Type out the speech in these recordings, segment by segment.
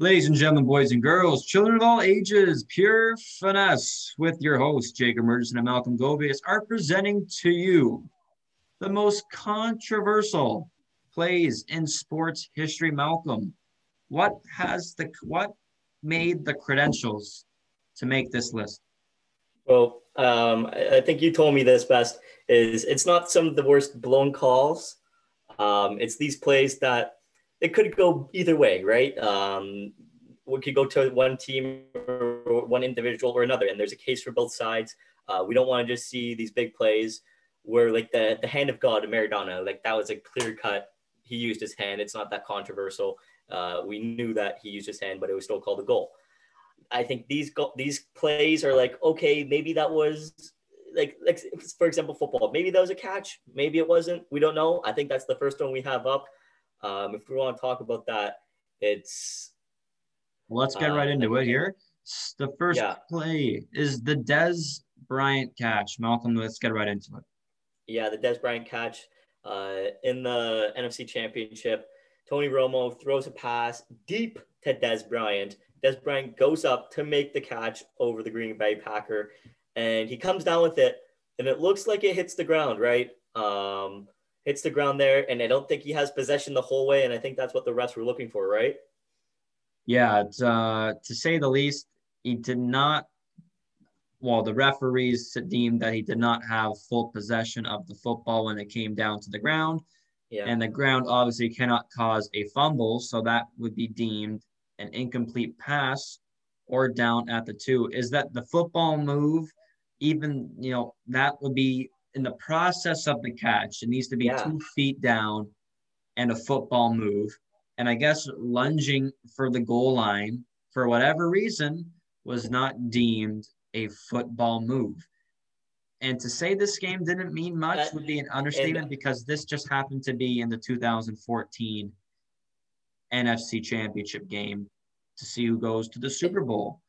Ladies and gentlemen, boys and girls, children of all ages, pure finesse with your hosts, Jacob Murchison and Malcolm Gobius, are presenting to you the most controversial plays in sports history. Malcolm, what has the what made the credentials to make this list? Well, um, I think you told me this best. Is it's not some of the worst blown calls. Um, it's these plays that it could go either way, right? Um, we could go to one team or one individual or another, and there's a case for both sides. Uh, we don't want to just see these big plays where, like the the hand of God, Maradona, like that was a clear cut. He used his hand. It's not that controversial. Uh, we knew that he used his hand, but it was still called a goal. I think these go- these plays are like okay, maybe that was like like for example football. Maybe that was a catch. Maybe it wasn't. We don't know. I think that's the first one we have up. Um, if we want to talk about that, it's. Let's get uh, right into it here. The first yeah. play is the Dez Bryant catch. Malcolm, let's get right into it. Yeah, the Dez Bryant catch uh, in the NFC Championship. Tony Romo throws a pass deep to Dez Bryant. Dez Bryant goes up to make the catch over the Green Bay Packer, and he comes down with it, and it looks like it hits the ground, right? Um, hits the ground there, and I don't think he has possession the whole way, and I think that's what the refs were looking for, right? Yeah, uh, to say the least, he did not. Well, the referees deemed that he did not have full possession of the football when it came down to the ground. Yeah. And the ground obviously cannot cause a fumble, so that would be deemed an incomplete pass or down at the two. Is that the football move? Even you know that would be in the process of the catch, it needs to be yeah. two feet down and a football move. And I guess lunging for the goal line for whatever reason was not deemed a football move. And to say this game didn't mean much would be an understatement and, because this just happened to be in the 2014 NFC Championship game to see who goes to the Super Bowl.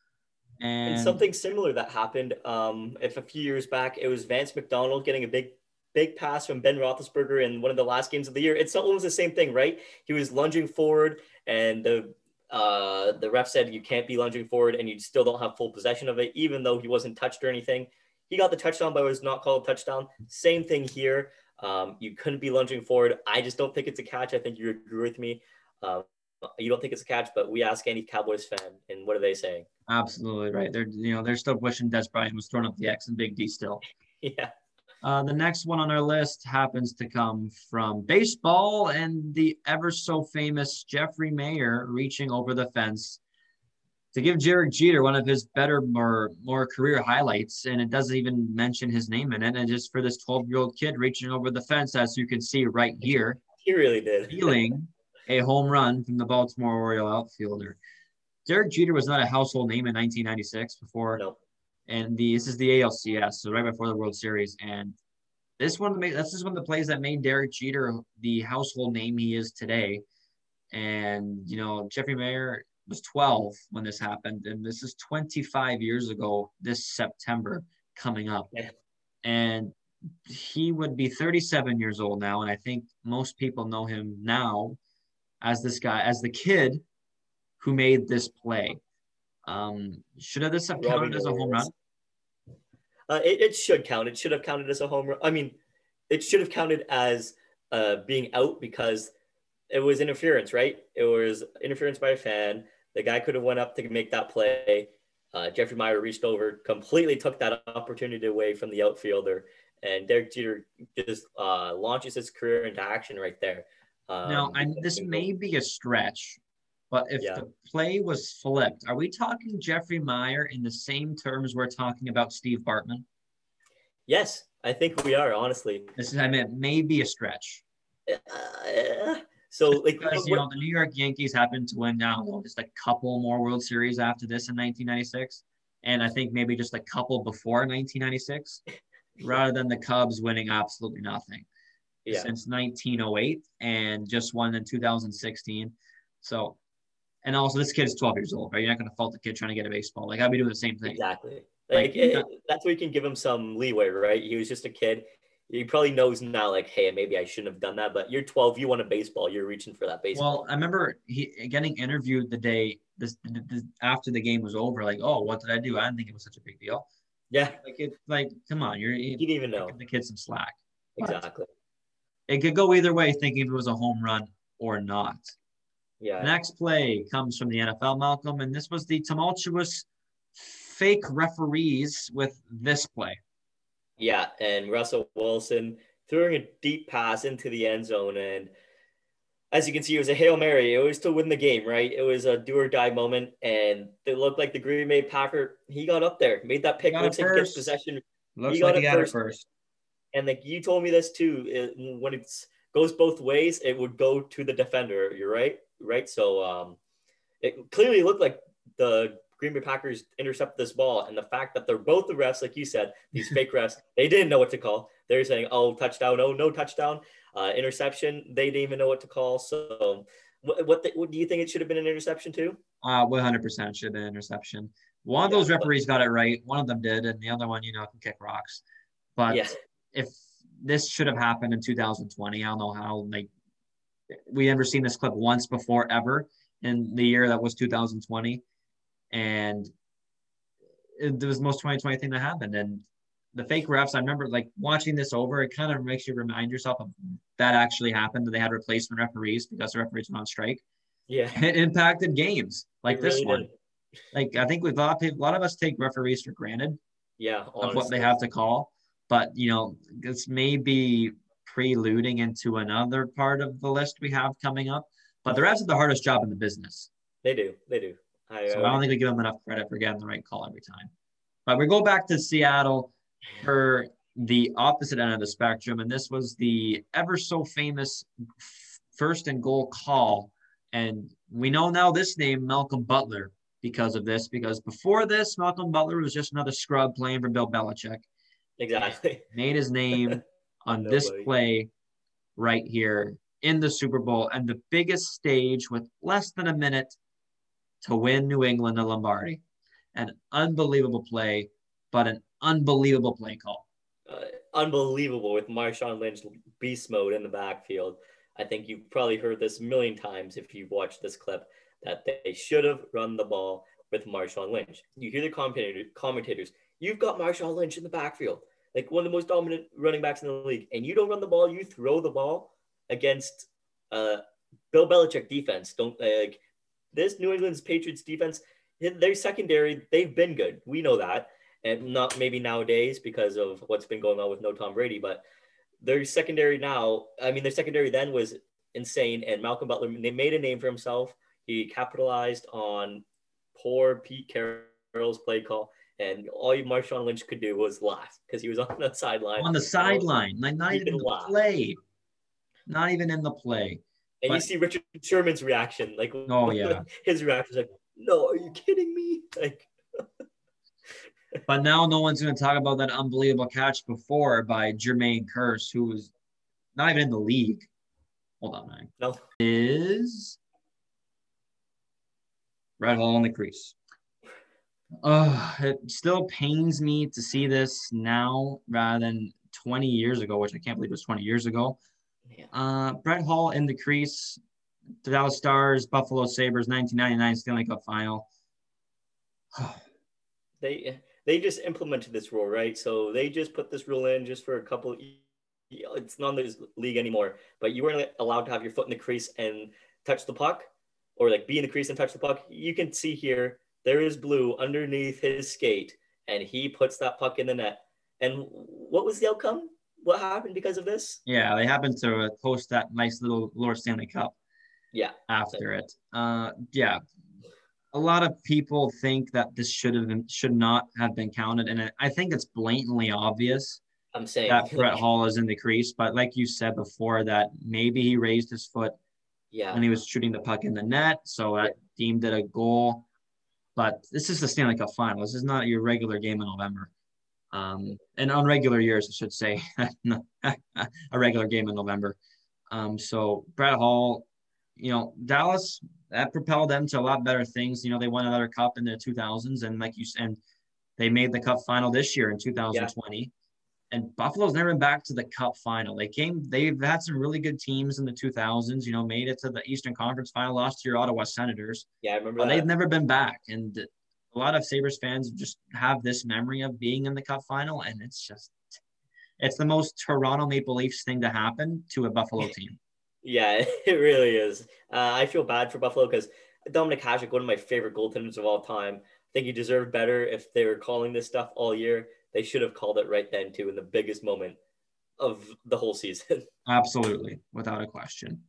And, and something similar that happened, um, if a few years back, it was Vance McDonald getting a big, big pass from Ben Roethlisberger in one of the last games of the year. It's almost the same thing, right? He was lunging forward, and the uh, the ref said you can't be lunging forward, and you still don't have full possession of it, even though he wasn't touched or anything. He got the touchdown, but it was not called a touchdown. Same thing here. Um, you couldn't be lunging forward. I just don't think it's a catch. I think you agree with me. Uh, you don't think it's a catch, but we ask any Cowboys fan, and what are they saying? Absolutely right. They're you know they're still wishing Dez Bryant was throwing up the X and Big D still. yeah. Uh, the next one on our list happens to come from baseball and the ever so famous Jeffrey Maier reaching over the fence to give Derek Jeter one of his better, more more career highlights, and it doesn't even mention his name in it. And just for this 12 year old kid reaching over the fence, as you can see right here, he really did. Feeling a home run from the Baltimore Oriole outfielder. Derek Jeter was not a household name in 1996 before. No. And the, this is the ALCS, so right before the World Series. And this one, this is one of the plays that made Derek Jeter the household name he is today. And, you know, Jeffrey Maier was 12 when this happened. And this is 25 years ago, this September coming up. Yeah. And he would be 37 years old now. And I think most people know him now as this guy, as the kid who made this play. Um, should have this have counted as a home run? Uh, it, it should count. It should have counted as a home run. I mean, it should have counted as uh, being out because it was interference, right? It was interference by a fan. The guy could have went up to make that play. Uh, Jeffrey Maier reached over, completely took that opportunity away from the outfielder, and Derek Jeter just uh, launches his career into action right there. Um, now, I, this may be a stretch, but if yeah. the play was flipped, are we talking Jeffrey Maier in the same terms we're talking about Steve Bartman? Yes, I think we are, honestly. This is, I mean, maybe a stretch. Uh, so, like, because, you know, the New York Yankees happened to win now just a couple more World Series after this in 1996. And I think maybe just a couple before 1996, rather than the Cubs winning absolutely nothing yeah. since 1908 and just won in 2016. So and also, this kid is 12 years old, right? You're not going to fault the kid trying to get a baseball. Like, I'd be doing the same thing. Exactly. Like, like it, that's where you can give him some leeway, right? He was just a kid. He probably knows now, like, hey, maybe I shouldn't have done that. But you're 12, you want a baseball, you're reaching for that baseball. Well, I remember he getting interviewed the day this, this after the game was over, like, oh, what did I do? I didn't think it was such a big deal. Yeah. Like it, like, come on, you're you didn't even know. the kid some slack. Exactly. But it could go either way, thinking if it was a home run or not. Yeah. Next play comes from the NFL, Malcolm, and this was the tumultuous fake referees with this play. Yeah, and Russell Wilson throwing a deep pass into the end zone. And as you can see, it was a Hail Mary. It was to win the game, right? It was a do or die moment. And it looked like the Green Bay Packer, he got up there, made that pick, looks like gets possession. Looks he like he got first. it first. And like you told me this too, it, when it goes both ways, it would go to the defender. You're right, right? So um, it clearly looked like the Green Bay Packers intercept this ball, and the fact that they're both the refs, like you said, these fake refs, they didn't know what to call. They're saying, "Oh, touchdown! Oh, no touchdown! Uh, interception!" They didn't even know what to call. So, what what, the, what do you think it should have been an interception too? Uh, 100% should have been an interception. One of yeah, those referees but, got it right. One of them did, and the other one, you know, can kick rocks. But yeah. if this should have happened in 2020, I don't know how. Like, we never seen this clip once before ever in the year that was 2020 and it, was the most 2020 thing that happened. And the fake refs, I remember like watching this over, it kind of makes you remind yourself of that actually happened that they had replacement referees because the referees went on strike. Yeah. It impacted games like it this really one. Did. Like I think we thought a lot of us take referees for granted. Yeah. Honestly. Of what they have to call. But you know, this may be preluding into another part of the list we have coming up. But the refs have the hardest job in the business. They do. They do. I, so uh, I don't think we give them enough credit for getting the right call every time. But we go back to Seattle for the opposite end of the spectrum, and this was the ever so famous first and goal call. And we know now this name, Malcolm Butler, because of this, because before this, Malcolm Butler was just another scrub playing for Bill Belichick. Exactly. Made his name on this play right here in the Super Bowl and the biggest stage with less than a minute to win New England the Lombardi. An unbelievable play, but an unbelievable play call. Uh, unbelievable with Marshawn Lynch beast mode in the backfield. I think you've probably heard this a million times if you've watched this clip that they should have run the ball with Marshawn Lynch. You hear the commentator, commentators, you've got Marshawn Lynch in the backfield, like one of the most dominant running backs in the league, and you don't run the ball, you throw the ball against uh, Bill Belichick defense. Don't like this New England's Patriots defense, their secondary, they've been good. We know that. And not maybe nowadays because of what's been going on with no Tom Brady, but their secondary now, I mean, their secondary then was insane. And Malcolm Butler, made a name for himself. He capitalized on poor Pete Carroll's play call. And all Marshawn Lynch could do was laugh because he was on the sideline. On the sideline, like not even in the laugh. play. Not even in the play. And but, you see Richard Sherman's reaction, like oh yeah, his reaction is like, "No, are you kidding me?" Like, but now no one's going to talk about that unbelievable catch before by Jermaine Kearse, who was not even in the league. Hold on, man. No, is Brett Hull in the crease. Uh, it still pains me to see this now rather than 20 years ago, which I can't believe it was 20 years ago. Yeah. Uh, Brett Hull in the crease, the Dallas Stars, Buffalo Sabres, 1999 Stanley Cup final. they they just implemented this rule, right? So they just put this rule in just for a couple. It's not in the league anymore, but you weren't allowed to have your foot in the crease and touch the puck, or like be in the crease and touch the puck. You can see here there is blue underneath his skate, and he puts that puck in the net. And what was the outcome? what happened because of this? Yeah, they happened to post that nice little Lord Stanley Cup. Yeah. After it, uh, yeah, a lot of people think that this should have been should not have been counted, and I think it's blatantly obvious. I'm saying that Brett Hull is in the crease, but like you said before, that maybe he raised his foot. Yeah. When he was shooting the puck in the net, so I deemed it a goal. But this is the Stanley Cup final. This is not your regular game in November um, and on regular years, I should say, a regular game in November. Um, so Brett Hull, you know, Dallas that propelled them to a lot better things. You know, they won another cup in the 2000s, and like you said, they made the cup final this year in 2020. And Buffalo's never been back to the Cup final. They came, they've had some really good teams in the 2000s. You know, made it to the Eastern Conference final, lost to your Ottawa Senators. Yeah, I remember. But that. they've never been back, and a lot of Sabres fans just have this memory of being in the Cup final, and it's just, it's the most Toronto Maple Leafs thing to happen to a Buffalo team. yeah, it really is. Uh, I feel bad for Buffalo because Dominik Hasek, one of my favorite goaltenders of all time. I think he deserved better if they were calling this stuff all year. They should have called it right then too in the biggest moment of the whole season. Absolutely, without a question.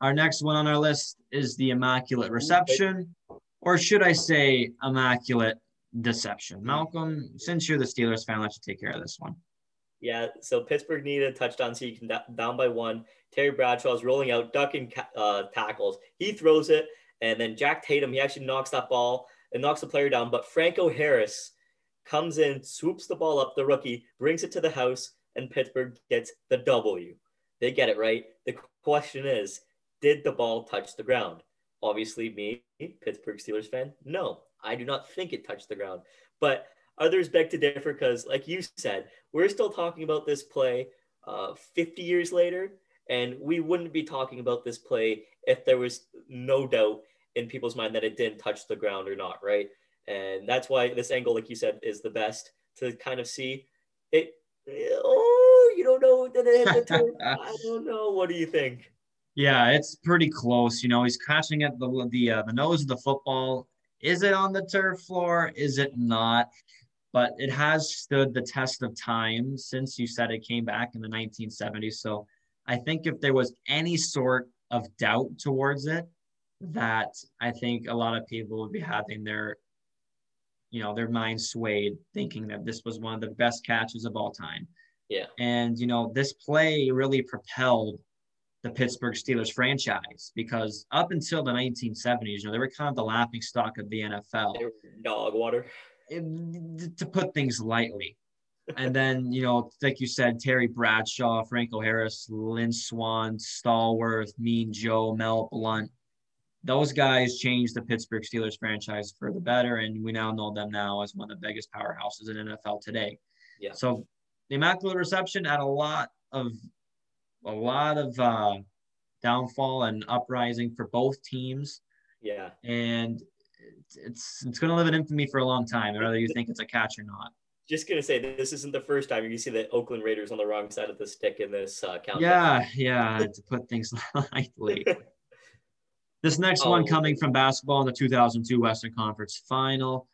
Our next one on our list is the Immaculate Reception, or should I say Immaculate Deception? Malcolm, since you're the Steelers fan, let you take care of this one. Yeah, so Pittsburgh needed a touchdown so you can down by one. Terry Bradshaw is rolling out, ducking uh, tackles. He throws it, and then Jack Tatum, he actually knocks that ball and knocks the player down. But Franco Harris comes in, swoops the ball up, the rookie, brings it to the house, and Pittsburgh gets the W. They get it right. The question is, did the ball touch the ground? Obviously, me, Pittsburgh Steelers fan, no, I do not think it touched the ground. But others beg to differ because, like you said, we're still talking about this play uh, 50 years later, and we wouldn't be talking about this play if there was no doubt in people's mind that it didn't touch the ground or not, right? And that's why this angle, like you said, is the best to kind of see it. Oh, you don't know. that it hit the turn. I don't know. What do you think? Yeah, it's pretty close. You know, he's catching at the the uh, the nose of the football. Is it on the turf floor? Is it not? But it has stood the test of time since you said it came back in the 1970s. So I think if there was any sort of doubt towards it, that I think a lot of people would be having their you know, their minds swayed thinking that this was one of the best catches of all time. Yeah. And, you know, this play really propelled the Pittsburgh Steelers franchise because up until the 1970s, you know, they were kind of the laughing stock of the NFL. dog water. It, to put things lightly. and then, you know, like you said, Terry Bradshaw, Franco Harris, Lynn Swann, Stallworth, Mean Joe, Mel Blount those guys changed the Pittsburgh Steelers franchise for the better, and we now know them now as one of the biggest powerhouses in NFL today. Yeah. So the Immaculate Reception had a lot of a lot of uh, downfall and uprising for both teams. Yeah. And it's it's going to live in infamy for a long time, whether you think it's a catch or not. Just gonna say this isn't the first time you see the Oakland Raiders on the wrong side of the stick in this uh, countdown. Yeah, yeah. to put things lightly. This next oh, one coming from basketball in the 2002 Western Conference Final.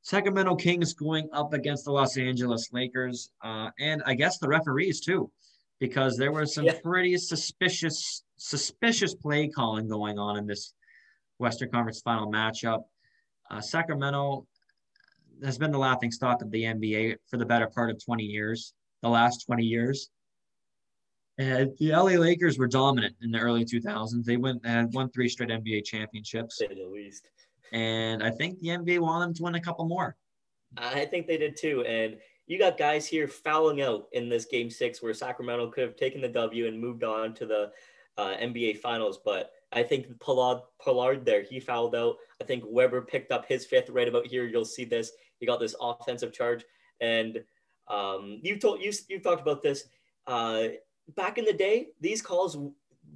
Sacramento Kings going up against the Los Angeles Lakers, uh, and I guess the referees too, because there was some yeah. pretty suspicious, suspicious play calling going on in this Western Conference Final matchup. Uh, Sacramento has been the laughing stock of the NBA for the better part of 20 years, the last 20 years. And the LA Lakers were dominant in the early 2000s. They went and won three straight NBA championships. At least. And I think the NBA wanted them to win a couple more. I think they did too. And you got guys here fouling out in this game six where Sacramento could have taken the W and moved on to the uh, NBA finals. But I think Pollard, Pollard there, he fouled out. I think Webber picked up his fifth right about here. You'll see this. He got this offensive charge. And um, you told you you talked about this. Uh, back in the day, these calls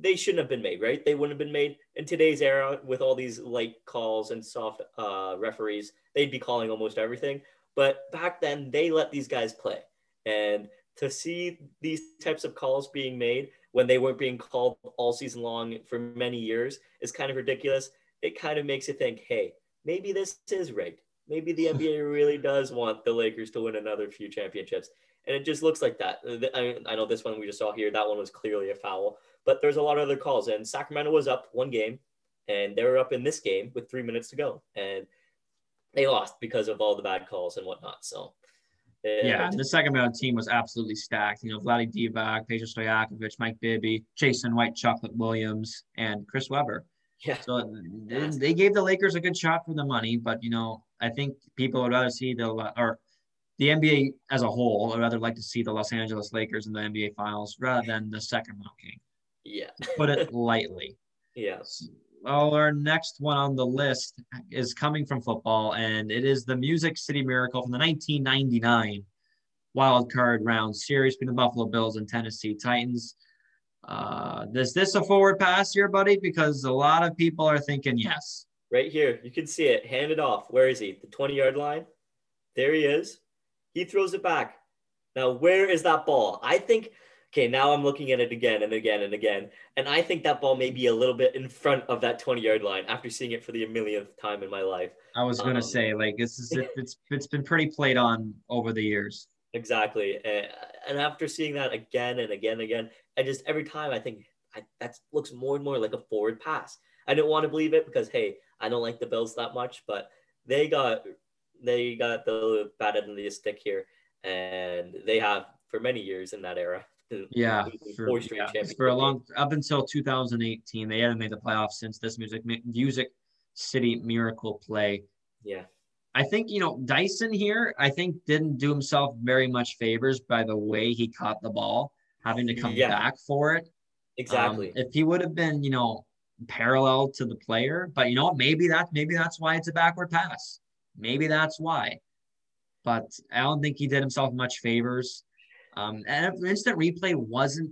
they shouldn't have been made, right? They wouldn't have been made in today's era with all these light calls and soft uh, referees. They'd be calling almost everything. But back then, they let these guys play. And to see these types of calls being made when they weren't being called all season long for many years is kind of ridiculous. It kind of makes you think, hey, maybe this is rigged. Maybe the NBA really does want the Lakers to win another few championships and it just looks like that. I, I know this one we just saw here, that one was clearly a foul, but there's a lot of other calls. And Sacramento was up one game, and they were up in this game with three minutes to go, and they lost because of all the bad calls and whatnot. So. Yeah, the Sacramento team was absolutely stacked. You know, Vlade Divac, Peja Stojakovic, Mike Bibby, Jason White, Chocolate Williams, and Chris Webber. Yeah. So they gave the Lakers a good shot for the money, but you know, I think people would rather see the or the NBA as a whole, I'd rather like to see the Los Angeles Lakers in the NBA Finals rather than the second Sacramento King. Yeah. Put it lightly. Yes. Well, our next one on the list is coming from football, and it is the Music City Miracle from the 1999 wild card round series between the Buffalo Bills and Tennessee Titans. Uh, is this a forward pass here, buddy? Because a lot of people are thinking yes. Right here, you can see it. Hand it off. Where is he? The 20 yard line. There he is. He throws it back. Now, where is that ball? I think, okay, now I'm looking at it again and again and again. And I think that ball may be a little bit in front of that 20 yard line after seeing it for the millionth time in my life. I was going to um, say, like, this is, it's, it's been pretty played on over the years. Exactly. And after seeing that again and again and again, and just every time I think I, that looks more and more like a forward pass. I didn't want to believe it because, hey, I don't like the Bills that much, but they got they got the batted in the stick here, and they have for many years in that era. Yeah, for, yeah, for a long up until 2018, they hadn't made the playoffs since this music music city miracle play. Yeah. I think, you know, Dyson here, I think didn't do himself very much favors by the way he caught the ball, having to come yeah. back for it. Exactly. Um, if he would have been, you know, parallel to the player, but you know what? Maybe that maybe that's why it's a backward pass. Maybe that's why. But I don't think he did himself much favors. Um, and instant replay wasn't,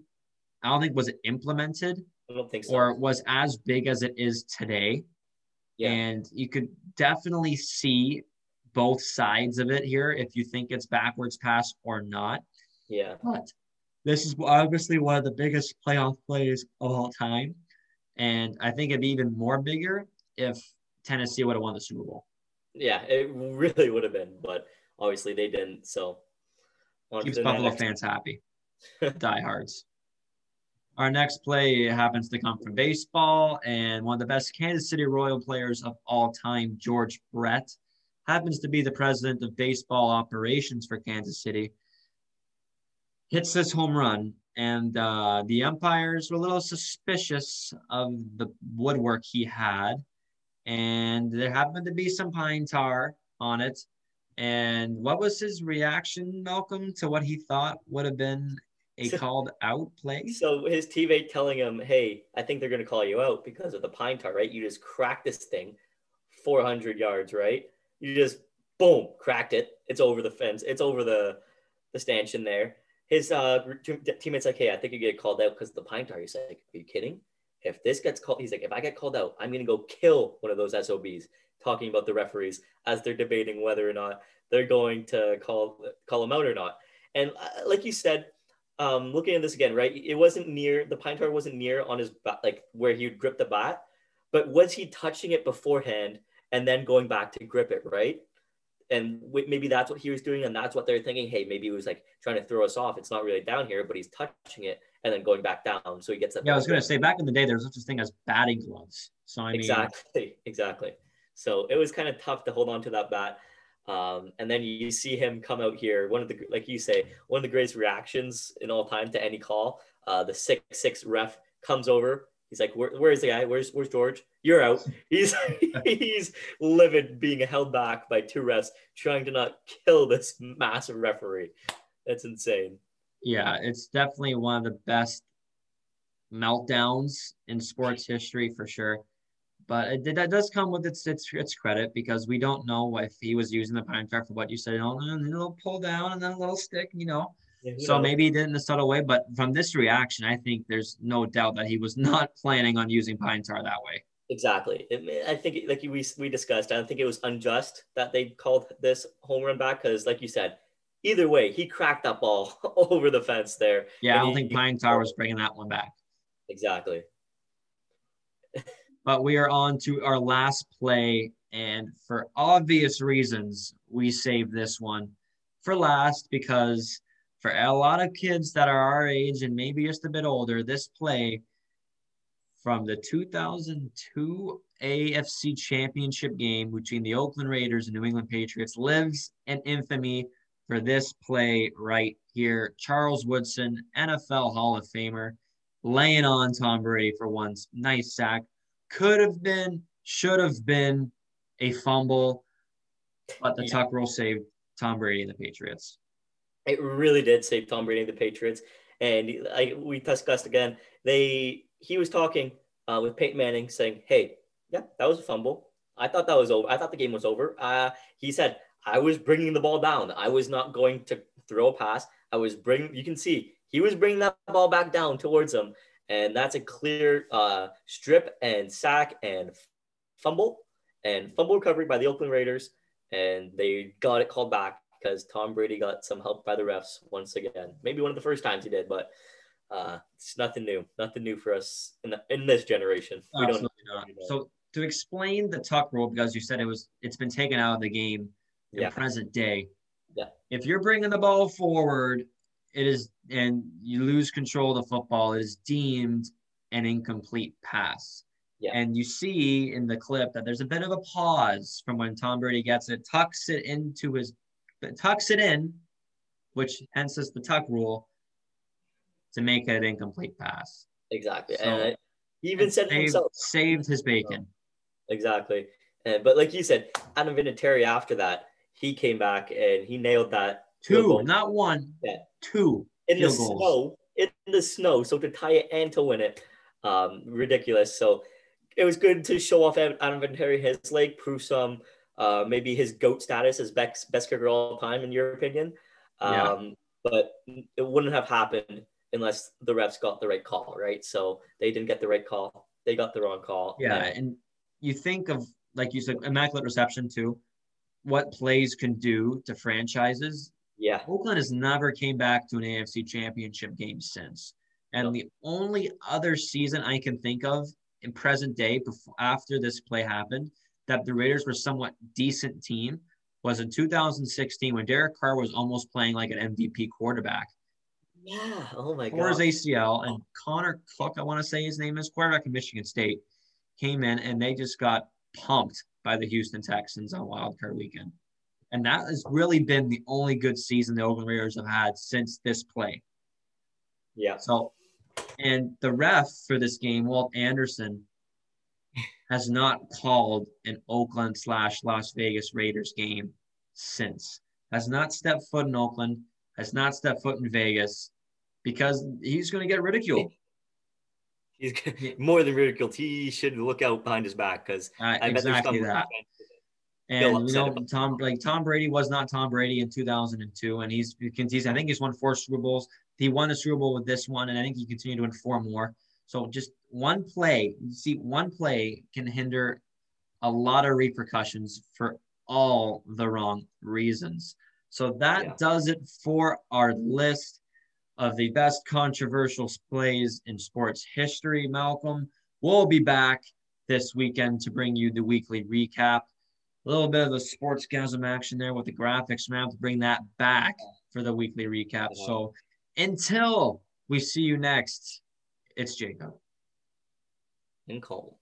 I don't think was it implemented. I don't think so. Or was as big as it is today. Yeah. And you could definitely see both sides of it here if you think it's backwards pass or not. Yeah. But this is obviously one of the biggest playoff plays of all time. And I think it'd be even more bigger if Tennessee would have won the Super Bowl. Yeah, it really would have been, but obviously they didn't. So keeps Buffalo fans happy. Diehards. Our next play happens to come from baseball, and one of the best Kansas City Royal players of all time, George Brett, happens to be the president of baseball operations for Kansas City. Hits this home run and uh, the umpires were a little suspicious of the woodwork he had, and there happened to be some pine tar on it. And what was his reaction, Malcolm, to what he thought would have been a so, called out play? So his teammate telling him, "Hey, I think they're going to call you out because of the pine tar, right? You just cracked this thing, 400 yards, right? You just boom, cracked it. It's over the fence. It's over the the stanchion there." His uh, teammates like, hey, I think you get called out because the pine tar. He's like, are you kidding? If this gets called, he's like, if I get called out, I'm gonna go kill one of those SOBs. Talking about the referees as they're debating whether or not they're going to call call him out or not. And uh, like you said, um, looking at this again, right? It wasn't near the pine tar wasn't near on his bat, like where he would grip the bat, but was he touching it beforehand and then going back to grip it, right? And maybe that's what he was doing, and that's what they're thinking. Hey, maybe he was like trying to throw us off. It's not really down here, but he's touching it and then going back down, so he gets that. Yeah, I was going to say back in the day, there was such a thing as batting gloves. So I mean, exactly, exactly. So it was kind of tough to hold on to that bat. Um, and then you see him come out here. One of the, like you say, one of the greatest reactions in all time to any call. Uh, the six six ref comes over, He's like, Where, where's the guy? Where's where's George? You're out. He's he's livid being held back by two refs trying to not kill this massive referee. That's insane. Yeah, it's definitely one of the best meltdowns in sports history for sure. But it, that does come with its, its its credit because we don't know if he was using the pine tar for what you said, you know, a little pull down and then a little stick, you know so maybe he did in a subtle way, but from this reaction, I think there's no doubt that he was not planning on using pine tar that way. Exactly. I think, like we we discussed, I think it was unjust that they called this home run back because, like you said, either way, he cracked that ball over the fence there. Yeah, I don't he, think pine tar was bringing that one back. Exactly. but we are on to our last play, and for obvious reasons, we saved this one for last because for a lot of kids that are our age and maybe just a bit older, this play from the 2002 AFC Championship game between the Oakland Raiders and New England Patriots lives in infamy for this play right here. Charles Woodson, NFL Hall of Famer, laying on Tom Brady for one nice sack. Could have been, should have been a fumble, but the yeah. tuck rule saved Tom Brady and the Patriots. It really did save Tom Brady and the Patriots. And I, we discussed again, they he was talking uh, with Peyton Manning saying, hey, yeah, that was a fumble. I thought that was over. I thought the game was over. Uh, he said, I was bringing the ball down. I was not going to throw a pass. I was bringing, you can see he was bringing that ball back down towards him. And that's a clear uh, strip and sack and fumble and fumble recovery by the Oakland Raiders. And they got it called back because Tom Brady got some help by the refs once again. Maybe one of the first times he did, but uh, it's nothing new. Nothing new for us in, the, in this generation. We Absolutely don't not. So to explain the tuck rule, because you said it was it's been taken out of the game in yeah. present day. Yeah. If you're bringing the ball forward, it is and you lose control of the football, it is deemed an incomplete pass. Yeah. And you see in the clip that there's a bit of a pause from when Tom Brady gets it, tucks it into his tucks it in, which hence is the tuck rule, to make it an incomplete pass. Exactly. So, and he even said saved, himself saved his bacon. Exactly. And but like you said, Adam Vinatieri after that, he came back and he nailed that. Two, not one. Yeah. Two. In the goals. snow. In the snow. So to tie it and to win it. Um, ridiculous. So it was good to show off Adam Vinatieri his leg, prove some uh, maybe his goat status as best best kicker all time in your opinion. Um, yeah. But it wouldn't have happened unless the refs got the right call, right? So they didn't get the right call. They got the wrong call. Yeah, and you think of like you said, immaculate reception too. What plays can do to franchises. Yeah, Oakland has never came back to an AFC Championship game since, and no. the only other season I can think of in present day before after this play happened that the Raiders were somewhat decent team was in 2016 when Derek Carr was almost playing like an MVP quarterback. Yeah. Oh my god. His ACL and Connor Cook, I want to say his name is quarterback in Michigan State, came in and they just got pumped by the Houston Texans on Wild Card Weekend. And that has really been the only good season the Oakland Raiders have had since this play. Yeah. So, and the ref for this game, Walt Anderson, has not called an Oakland slash Las Vegas Raiders game since. Has not stepped foot in Oakland, has not stepped foot in Vegas because he's going to get ridiculed. He's more than ridiculed. He should look out behind his back because uh, exactly that. And you know, Tom like Tom Brady was not Tom Brady in 2002, and he's he's I think he's won four Super Bowls. He won a Super Bowl with this one, and I think he continued to win four more. So just one play, you see, one play can hinder a lot of repercussions for all the wrong reasons. So that yeah. does it for our list of the best controversial plays in sports history. Malcolm, we'll be back this weekend to bring you the weekly recap. A little bit of the sportsgasm action there with the graphics. Man, to bring that back for the weekly recap. So until we see you next, it's Jacob. And Cole.